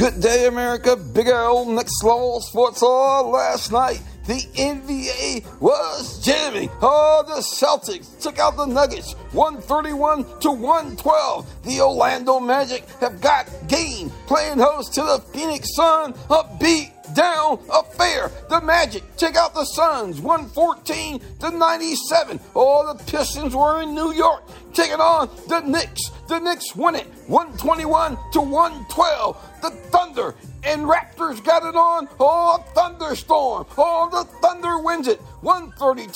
Good day, America. Big L, next level sports all last night. The NBA was jamming. Oh, the Celtics took out the Nuggets 131 to 112. The Orlando Magic have got game playing host to the Phoenix Sun. A beat down affair. The Magic take out the Suns 114 to 97. Oh, the Pistons were in New York taking on the Knicks. The Knicks win it 121 to 112. The Thunder and Raptors got it on. Oh, thunderstorm. Oh, the Thunder wins it 132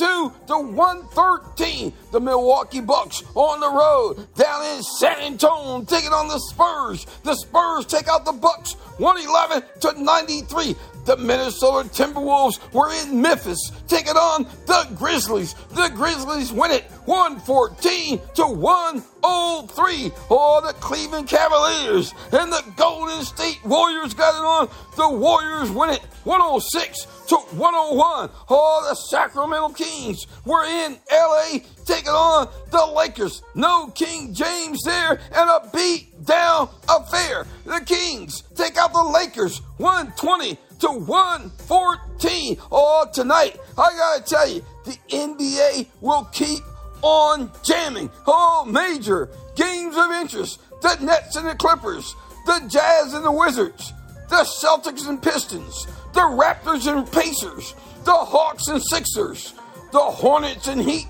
to 113. The Milwaukee Bucks on the road down in San Antonio taking it on the Spurs. The Spurs take out the Bucks 111 to 93. The Minnesota Timberwolves were in Memphis taking it on the Grizzlies. The Grizzlies win it 114 to 103. Oh, the Cleveland Cavaliers and the Golden State Warriors got it on. The Warriors win it 106 to 101. Oh, the Sacramento Kings were in LA taking on the Lakers. No King James there and a beat down affair. The Kings take out the Lakers 120 to 114. Oh, tonight, I gotta tell you, the NBA will keep on jamming. Oh, major games of interest. The Nets and the Clippers, the Jazz and the Wizards, the Celtics and Pistons, the Raptors and Pacers, the Hawks and Sixers, the Hornets and Heat,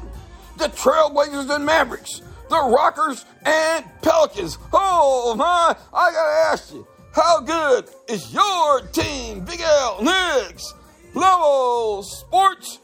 the Trailblazers and Mavericks, the Rockets and Pelicans. Oh my, I gotta ask you, how good is your team? Big L, Knicks, Level Sports